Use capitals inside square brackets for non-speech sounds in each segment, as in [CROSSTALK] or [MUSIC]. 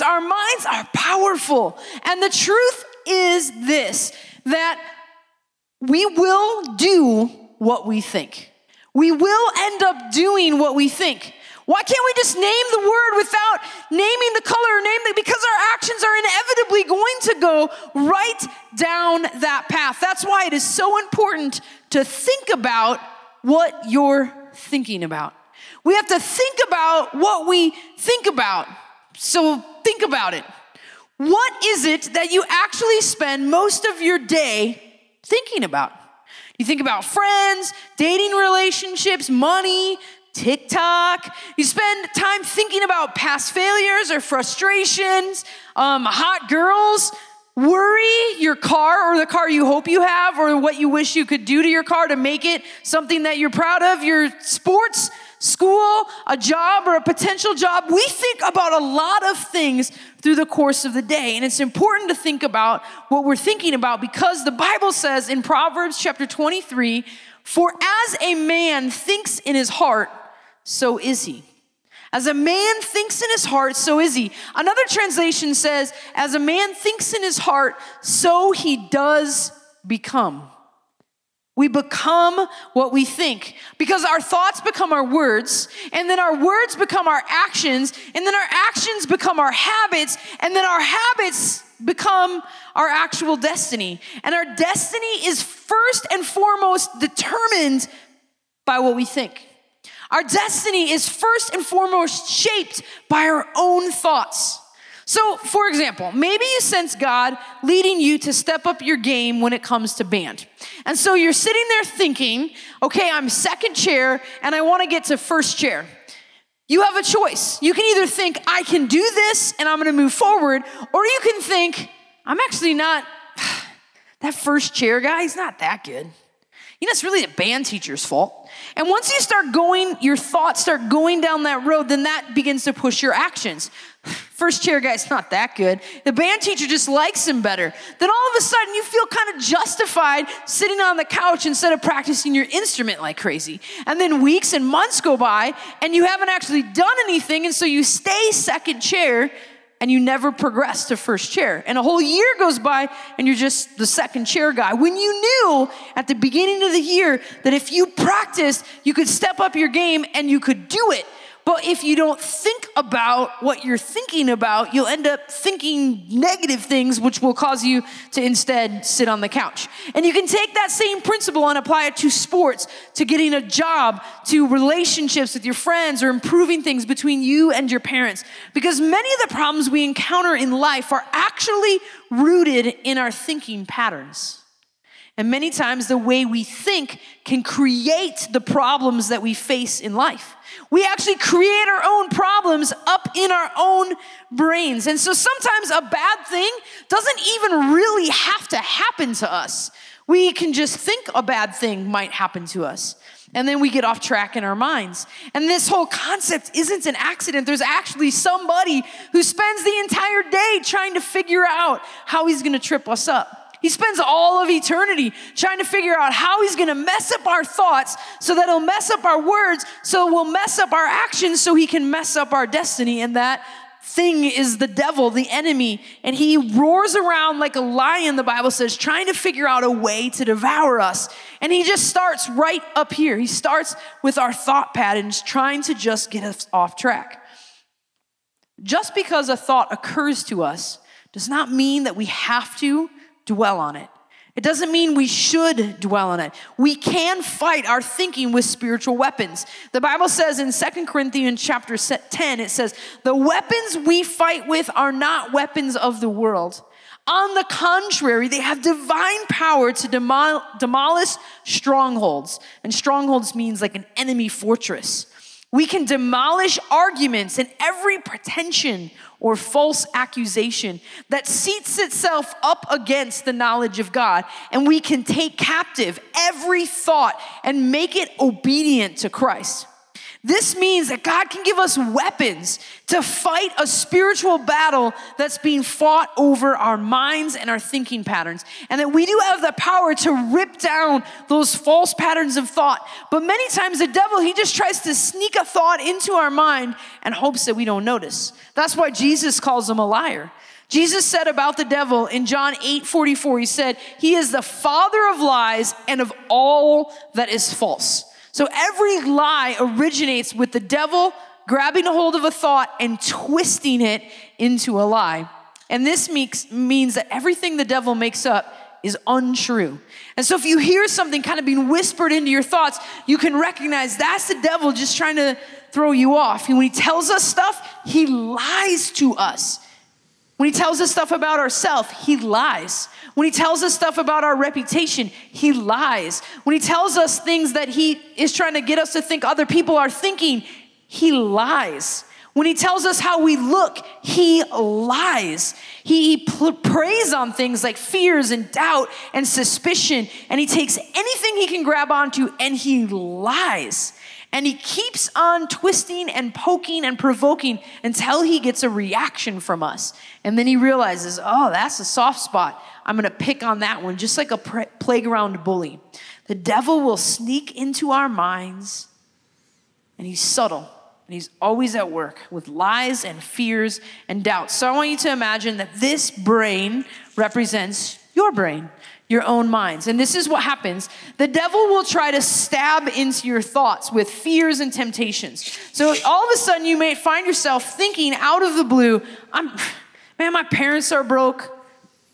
Our minds are powerful. And the truth is this that we will do what we think. We will end up doing what we think. Why can't we just name the word without naming the color or name the, because our actions are inevitably going to go right down that path. That's why it is so important to think about what you're thinking about. We have to think about what we think about. So think about it. What is it that you actually spend most of your day thinking about? You think about friends, dating relationships, money, TikTok. You spend time thinking about past failures or frustrations, um, hot girls, worry, your car or the car you hope you have, or what you wish you could do to your car to make it something that you're proud of, your sports, school, a job, or a potential job. We think about a lot of things through the course of the day. And it's important to think about what we're thinking about because the Bible says in Proverbs chapter 23 For as a man thinks in his heart, so is he. As a man thinks in his heart, so is he. Another translation says, As a man thinks in his heart, so he does become. We become what we think because our thoughts become our words, and then our words become our actions, and then our actions become our habits, and then our habits become our actual destiny. And our destiny is first and foremost determined by what we think. Our destiny is first and foremost shaped by our own thoughts. So, for example, maybe you sense God leading you to step up your game when it comes to band. And so you're sitting there thinking, okay, I'm second chair and I want to get to first chair. You have a choice. You can either think, I can do this and I'm going to move forward, or you can think, I'm actually not, [SIGHS] that first chair guy, he's not that good. You know, it's really the band teacher's fault. And once you start going, your thoughts start going down that road, then that begins to push your actions. [SIGHS] First chair guy's not that good. The band teacher just likes him better. Then all of a sudden you feel kind of justified sitting on the couch instead of practicing your instrument like crazy. And then weeks and months go by and you haven't actually done anything, and so you stay second chair and you never progress to first chair. And a whole year goes by and you're just the second chair guy. When you knew at the beginning of the year that if you practiced, you could step up your game and you could do it. But if you don't think about what you're thinking about, you'll end up thinking negative things, which will cause you to instead sit on the couch. And you can take that same principle and apply it to sports, to getting a job, to relationships with your friends, or improving things between you and your parents. Because many of the problems we encounter in life are actually rooted in our thinking patterns. And many times, the way we think can create the problems that we face in life. We actually create our own problems up in our own brains. And so sometimes a bad thing doesn't even really have to happen to us. We can just think a bad thing might happen to us. And then we get off track in our minds. And this whole concept isn't an accident. There's actually somebody who spends the entire day trying to figure out how he's gonna trip us up. He spends all of eternity trying to figure out how he's going to mess up our thoughts so that he'll mess up our words, so we'll mess up our actions, so he can mess up our destiny. And that thing is the devil, the enemy. And he roars around like a lion, the Bible says, trying to figure out a way to devour us. And he just starts right up here. He starts with our thought patterns, trying to just get us off track. Just because a thought occurs to us does not mean that we have to dwell on it. It doesn't mean we should dwell on it. We can fight our thinking with spiritual weapons. The Bible says in Second Corinthians chapter 10, it says, The weapons we fight with are not weapons of the world. On the contrary, they have divine power to demol- demolish strongholds. And strongholds means like an enemy fortress. We can demolish arguments and every pretension or false accusation that seats itself up against the knowledge of God. And we can take captive every thought and make it obedient to Christ. This means that God can give us weapons to fight a spiritual battle that's being fought over our minds and our thinking patterns. And that we do have the power to rip down those false patterns of thought. But many times the devil, he just tries to sneak a thought into our mind and hopes that we don't notice. That's why Jesus calls him a liar. Jesus said about the devil in John 8 44, he said, He is the father of lies and of all that is false. So every lie originates with the devil grabbing a hold of a thought and twisting it into a lie. And this means that everything the devil makes up is untrue. And so if you hear something kind of being whispered into your thoughts, you can recognize that's the devil just trying to throw you off. And when he tells us stuff, he lies to us. When he tells us stuff about ourselves, he lies. When he tells us stuff about our reputation, he lies. When he tells us things that he is trying to get us to think other people are thinking, he lies. When he tells us how we look, he lies. He pl- preys on things like fears and doubt and suspicion, and he takes anything he can grab onto and he lies. And he keeps on twisting and poking and provoking until he gets a reaction from us. And then he realizes, oh, that's a soft spot. I'm going to pick on that one, just like a playground bully. The devil will sneak into our minds, and he's subtle, and he's always at work with lies and fears and doubts. So I want you to imagine that this brain represents your brain your own minds. And this is what happens the devil will try to stab into your thoughts with fears and temptations. So all of a sudden, you may find yourself thinking out of the blue, I'm, man, my parents are broke.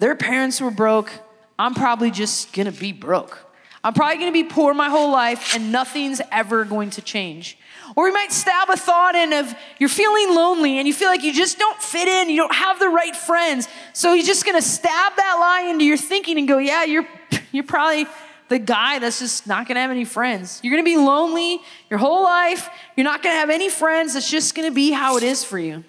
Their parents were broke. I'm probably just gonna be broke. I'm probably gonna be poor my whole life and nothing's ever going to change. Or we might stab a thought in of you're feeling lonely and you feel like you just don't fit in, you don't have the right friends. So you're just gonna stab that lie into your thinking and go, yeah, you're you're probably the guy that's just not gonna have any friends. You're gonna be lonely your whole life. You're not gonna have any friends. It's just gonna be how it is for you.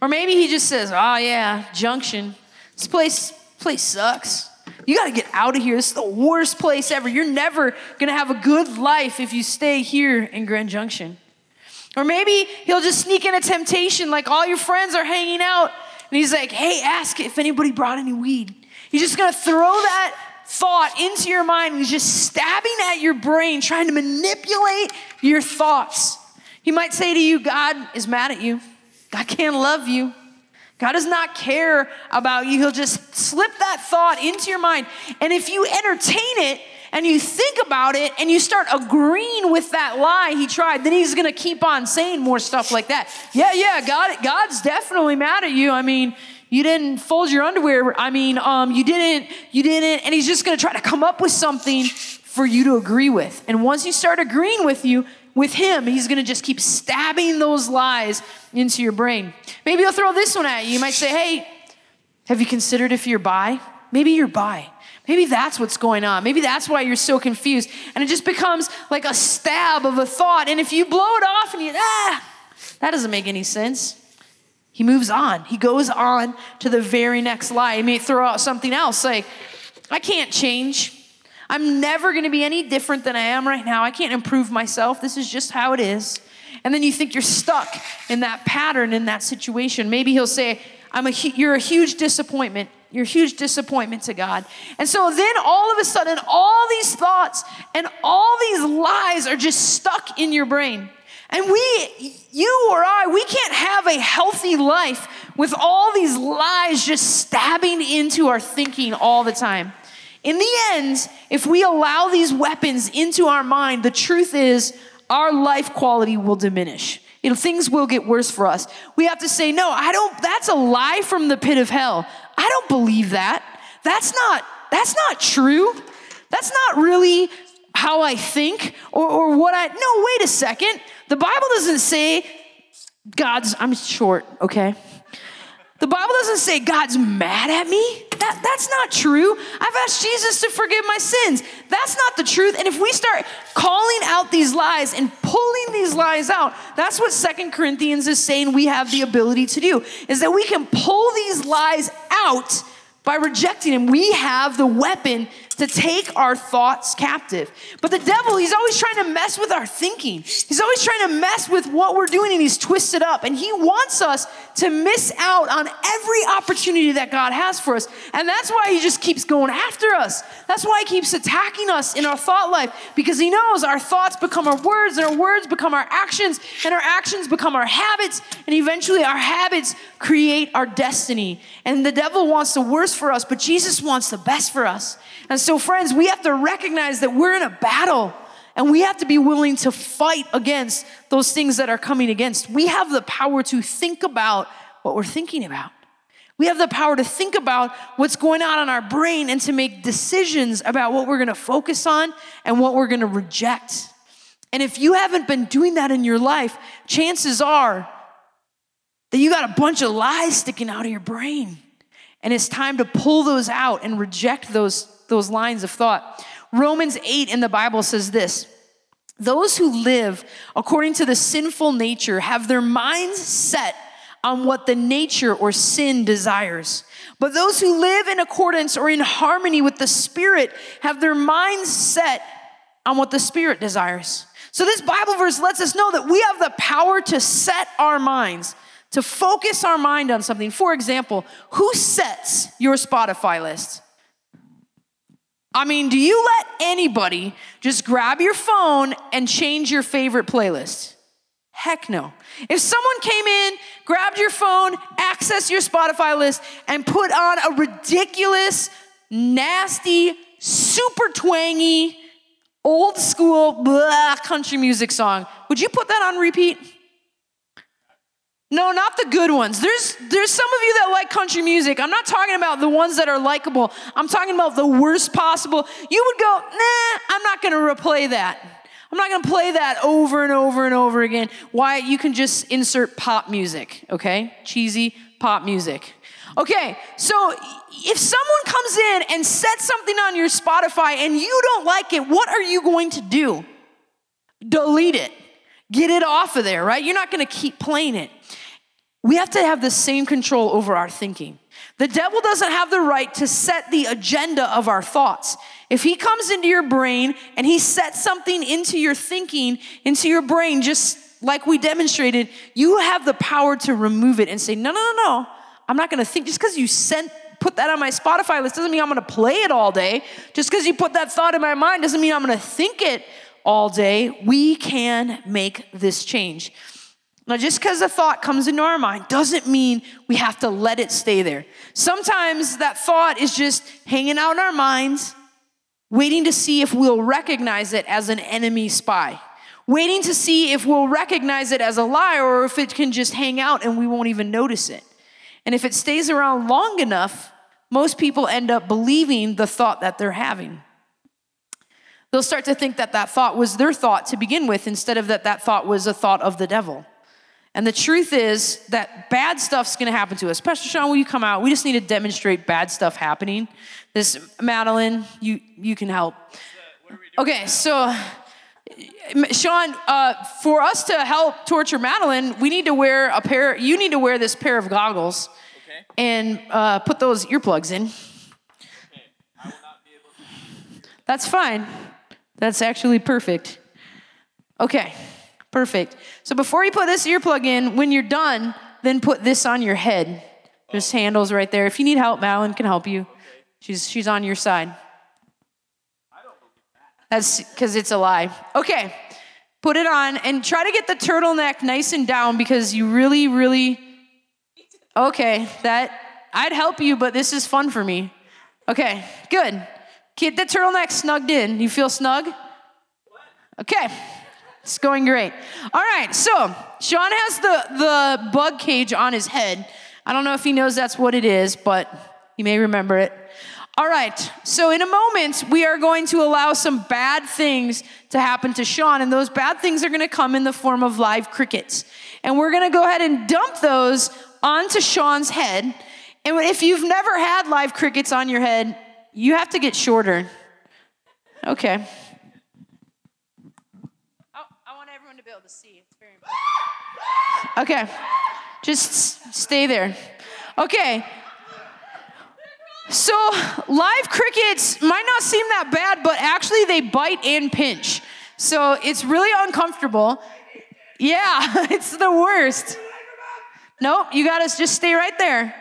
Or maybe he just says, oh yeah, junction. This place, place sucks. You got to get out of here. This is the worst place ever. You're never going to have a good life if you stay here in Grand Junction. Or maybe he'll just sneak in a temptation like all your friends are hanging out and he's like, hey, ask if anybody brought any weed. He's just going to throw that thought into your mind he's just stabbing at your brain, trying to manipulate your thoughts. He might say to you, God is mad at you. God can't love you. God does not care about you. He'll just slip that thought into your mind. And if you entertain it and you think about it and you start agreeing with that lie he tried, then he's going to keep on saying more stuff like that. Yeah, yeah, God, God's definitely mad at you. I mean, you didn't fold your underwear. I mean, um, you didn't, you didn't, and he's just going to try to come up with something for you to agree with. And once you start agreeing with you, with him, he's going to just keep stabbing those lies into your brain. Maybe he'll throw this one at you. You might say, Hey, have you considered if you're bi? Maybe you're bi. Maybe that's what's going on. Maybe that's why you're so confused. And it just becomes like a stab of a thought. And if you blow it off and you, ah, that doesn't make any sense. He moves on. He goes on to the very next lie. He may throw out something else like, I can't change. I'm never going to be any different than I am right now. I can't improve myself. This is just how it is. And then you think you're stuck in that pattern, in that situation. Maybe he'll say, I'm a, You're a huge disappointment. You're a huge disappointment to God. And so then all of a sudden, all these thoughts and all these lies are just stuck in your brain. And we, you or I, we can't have a healthy life with all these lies just stabbing into our thinking all the time. In the end, if we allow these weapons into our mind, the truth is our life quality will diminish. You know, things will get worse for us. We have to say, no, I don't, that's a lie from the pit of hell. I don't believe that. That's not, that's not true. That's not really how I think or, or what I, no, wait a second. The Bible doesn't say God's, I'm short, okay? The Bible doesn't say God's mad at me. That, that's not true. I've asked Jesus to forgive my sins. That's not the truth. And if we start calling out these lies and pulling these lies out, that's what Second Corinthians is saying we have the ability to do, is that we can pull these lies out by rejecting them. We have the weapon to take our thoughts captive. But the devil, he's always trying to mess with our thinking. He's always trying to mess with what we're doing and he's twisted up. And he wants us to miss out on every opportunity that God has for us. And that's why he just keeps going after us. That's why he keeps attacking us in our thought life because he knows our thoughts become our words and our words become our actions and our actions become our habits and eventually our habits create our destiny. And the devil wants the worst for us, but Jesus wants the best for us. And so, friends, we have to recognize that we're in a battle and we have to be willing to fight against those things that are coming against. We have the power to think about what we're thinking about. We have the power to think about what's going on in our brain and to make decisions about what we're going to focus on and what we're going to reject. And if you haven't been doing that in your life, chances are that you got a bunch of lies sticking out of your brain. And it's time to pull those out and reject those those lines of thought. Romans 8 in the Bible says this Those who live according to the sinful nature have their minds set on what the nature or sin desires. But those who live in accordance or in harmony with the Spirit have their minds set on what the Spirit desires. So, this Bible verse lets us know that we have the power to set our minds, to focus our mind on something. For example, who sets your Spotify list? I mean, do you let anybody just grab your phone and change your favorite playlist? Heck no. If someone came in, grabbed your phone, accessed your Spotify list, and put on a ridiculous, nasty, super twangy, old school blah, country music song, would you put that on repeat? No, not the good ones. There's there's some of you that like country music. I'm not talking about the ones that are likable. I'm talking about the worst possible. You would go, "Nah, I'm not going to replay that." I'm not going to play that over and over and over again. Why? You can just insert pop music, okay? Cheesy pop music. Okay, so if someone comes in and sets something on your Spotify and you don't like it, what are you going to do? Delete it. Get it off of there, right? You're not going to keep playing it. We have to have the same control over our thinking. The devil doesn't have the right to set the agenda of our thoughts. If he comes into your brain and he sets something into your thinking, into your brain, just like we demonstrated, you have the power to remove it and say, no, no, no, no. I'm not to think just because you sent put that on my Spotify list doesn't mean I'm to play it all day. Just because you put that thought in my mind doesn't mean I'm to think it all day. We can make this change. Now, just because a thought comes into our mind doesn't mean we have to let it stay there. Sometimes that thought is just hanging out in our minds, waiting to see if we'll recognize it as an enemy spy, waiting to see if we'll recognize it as a lie or if it can just hang out and we won't even notice it. And if it stays around long enough, most people end up believing the thought that they're having. They'll start to think that that thought was their thought to begin with instead of that that thought was a thought of the devil. And the truth is that bad stuff's gonna happen to us. Pastor Sean, will you come out? We just need to demonstrate bad stuff happening. This, Madeline, you, you can help. Okay, so Sean, uh, for us to help torture Madeline, we need to wear a pair, you need to wear this pair of goggles okay. and uh, put those earplugs in. Okay. That's fine. That's actually perfect. Okay. Perfect. So before you put this earplug in, when you're done, then put this on your head. There's handles right there. If you need help, Malin can help you. She's she's on your side. That's because it's a lie. Okay, put it on and try to get the turtleneck nice and down because you really, really. Okay, that I'd help you, but this is fun for me. Okay, good. Get the turtleneck snugged in. You feel snug? Okay. It's going great. All right, so Sean has the, the bug cage on his head. I don't know if he knows that's what it is, but he may remember it. All right, so in a moment, we are going to allow some bad things to happen to Sean, and those bad things are gonna come in the form of live crickets. And we're gonna go ahead and dump those onto Sean's head. And if you've never had live crickets on your head, you have to get shorter. Okay. To see. It's very important. Okay. Just stay there. Okay. So, live crickets might not seem that bad, but actually they bite and pinch. So, it's really uncomfortable. Yeah, [LAUGHS] it's the worst. Nope, you gotta just stay right there.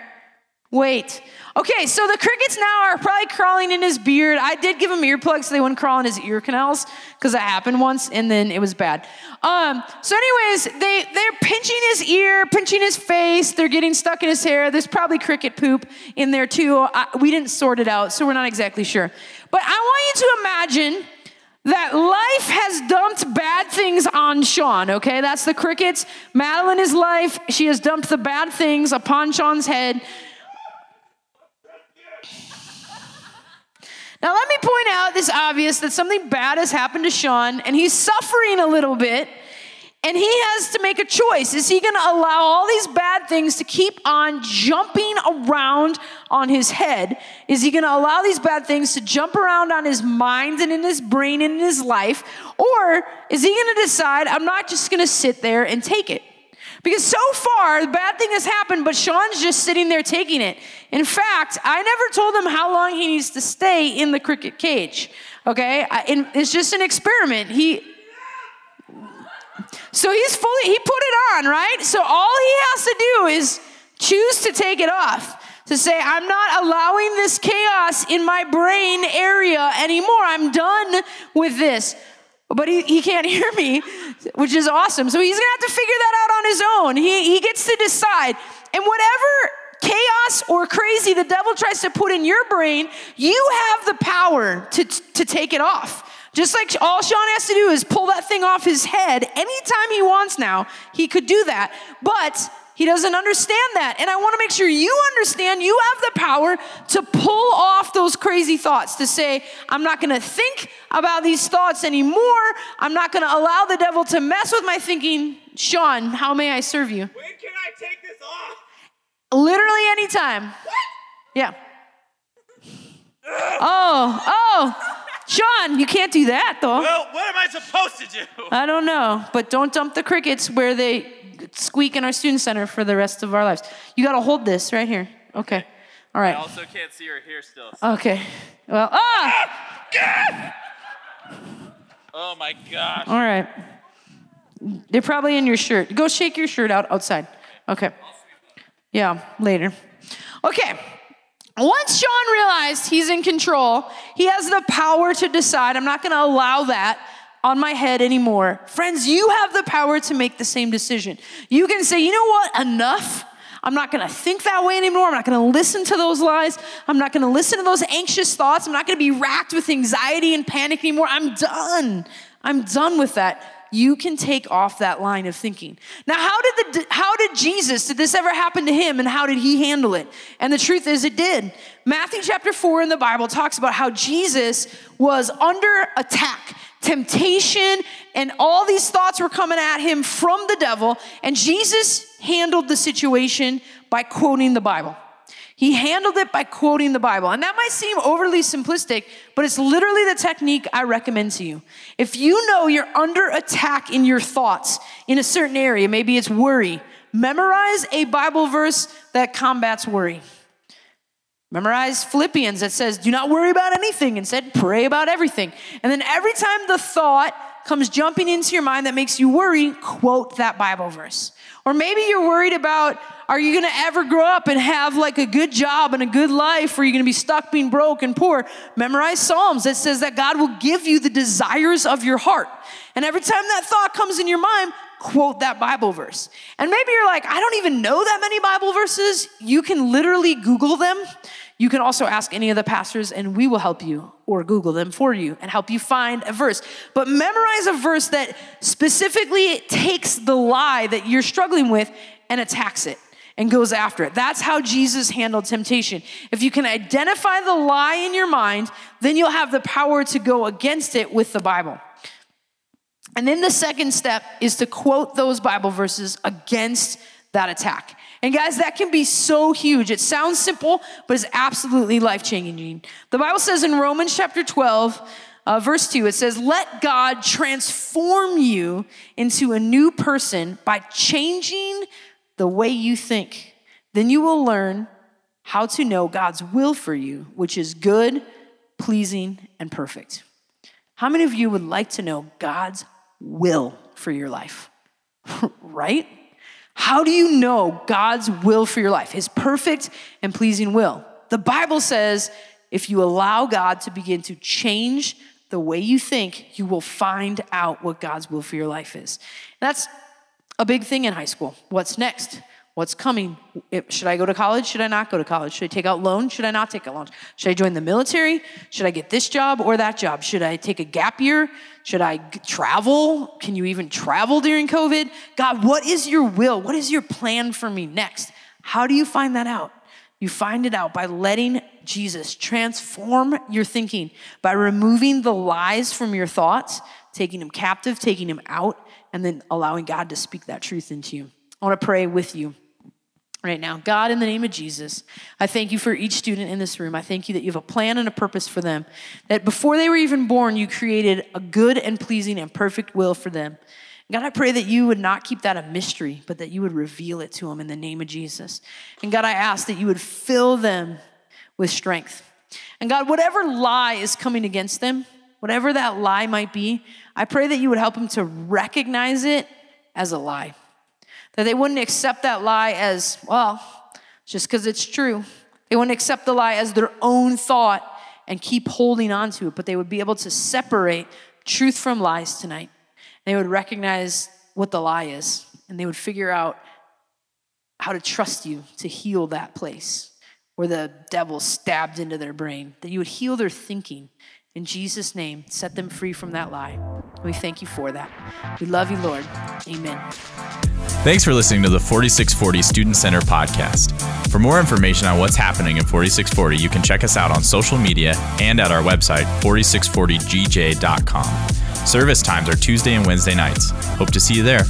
Wait. Okay, so the crickets now are probably crawling in his beard. I did give him earplugs so they wouldn't crawl in his ear canals because that happened once and then it was bad. Um, so, anyways, they, they're pinching his ear, pinching his face. They're getting stuck in his hair. There's probably cricket poop in there too. I, we didn't sort it out, so we're not exactly sure. But I want you to imagine that life has dumped bad things on Sean, okay? That's the crickets. Madeline is life. She has dumped the bad things upon Sean's head. Now, let me point out this obvious that something bad has happened to Sean and he's suffering a little bit. And he has to make a choice. Is he going to allow all these bad things to keep on jumping around on his head? Is he going to allow these bad things to jump around on his mind and in his brain and in his life? Or is he going to decide, I'm not just going to sit there and take it? Because so far, the bad thing has happened, but Sean's just sitting there taking it. In fact, I never told him how long he needs to stay in the cricket cage. Okay? I, it's just an experiment. He. So he's fully, he put it on, right? So all he has to do is choose to take it off. To say, I'm not allowing this chaos in my brain area anymore. I'm done with this but he, he can't [LAUGHS] hear me, which is awesome. So he's gonna have to figure that out on his own. He, he gets to decide. And whatever chaos or crazy the devil tries to put in your brain, you have the power to, to take it off. Just like all Sean has to do is pull that thing off his head anytime he wants now, he could do that. But he doesn't understand that. And I want to make sure you understand you have the power to pull off those crazy thoughts, to say, I'm not going to think about these thoughts anymore. I'm not going to allow the devil to mess with my thinking. Sean, how may I serve you? When can I take this off? Literally anytime. What? Yeah. Oh, oh. Sean, you can't do that though. Well, what am I supposed to do? I don't know, but don't dump the crickets where they squeak in our student center for the rest of our lives. You got to hold this right here. Okay. All right. I also can't see her hair still. So. Okay. Well, ah! [LAUGHS] Oh my gosh. All right. They're probably in your shirt. Go shake your shirt out outside. Okay. Yeah, later. Okay. Once Sean realized he's in control, he has the power to decide, I'm not going to allow that on my head anymore. Friends, you have the power to make the same decision. You can say, you know what, enough. I'm not gonna think that way anymore. I'm not gonna listen to those lies. I'm not gonna listen to those anxious thoughts. I'm not gonna be racked with anxiety and panic anymore. I'm done. I'm done with that. You can take off that line of thinking. Now, how did the how did Jesus, did this ever happen to him and how did he handle it? And the truth is it did. Matthew chapter 4 in the Bible talks about how Jesus was under attack temptation and all these thoughts were coming at him from the devil. And Jesus handled the situation by quoting the Bible. He handled it by quoting the Bible. And that might seem overly simplistic, but it's literally the technique I recommend to you. If you know you're under attack in your thoughts in a certain area, maybe it's worry, memorize a Bible verse that combats worry. Memorize Philippians that says, do not worry about anything. Instead, pray about everything. And then every time the thought comes jumping into your mind that makes you worry, quote that Bible verse. Or maybe you're worried about, are you gonna ever grow up and have like a good job and a good life? Or are you gonna be stuck being broke and poor? Memorize Psalms that says that God will give you the desires of your heart. And every time that thought comes in your mind, quote that Bible verse. And maybe you're like, I don't even know that many Bible verses. You can literally Google them you can also ask any of the pastors, and we will help you or Google them for you and help you find a verse. But memorize a verse that specifically takes the lie that you're struggling with and attacks it and goes after it. That's how Jesus handled temptation. If you can identify the lie in your mind, then you'll have the power to go against it with the Bible. And then the second step is to quote those Bible verses against that attack. And guys, that can be so huge. It sounds simple, but it's absolutely life changing. The Bible says in Romans chapter 12, uh, verse 2, it says, Let God transform you into a new person by changing the way you think. Then you will learn how to know God's will for you, which is good, pleasing, and perfect. How many of you would like to know God's will for your life? [LAUGHS] right? How do you know God's will for your life, his perfect and pleasing will? The Bible says if you allow God to begin to change the way you think, you will find out what God's will for your life is. That's a big thing in high school. What's next? What's coming? Should I go to college? Should I not go to college? Should I take out loans? Should I not take out loans? Should I join the military? Should I get this job or that job? Should I take a gap year? Should I travel? Can you even travel during COVID? God, what is your will? What is your plan for me next? How do you find that out? You find it out by letting Jesus transform your thinking, by removing the lies from your thoughts, taking them captive, taking them out, and then allowing God to speak that truth into you. I want to pray with you right now. God, in the name of Jesus, I thank you for each student in this room. I thank you that you have a plan and a purpose for them, that before they were even born, you created a good and pleasing and perfect will for them. God, I pray that you would not keep that a mystery, but that you would reveal it to them in the name of Jesus. And God, I ask that you would fill them with strength. And God, whatever lie is coming against them, whatever that lie might be, I pray that you would help them to recognize it as a lie. That they wouldn't accept that lie as, well, just because it's true. They wouldn't accept the lie as their own thought and keep holding on to it, but they would be able to separate truth from lies tonight. They would recognize what the lie is, and they would figure out how to trust you to heal that place where the devil stabbed into their brain, that you would heal their thinking. In Jesus' name, set them free from that lie. We thank you for that. We love you, Lord. Amen. Thanks for listening to the 4640 Student Center podcast. For more information on what's happening in 4640, you can check us out on social media and at our website, 4640gj.com. Service times are Tuesday and Wednesday nights. Hope to see you there.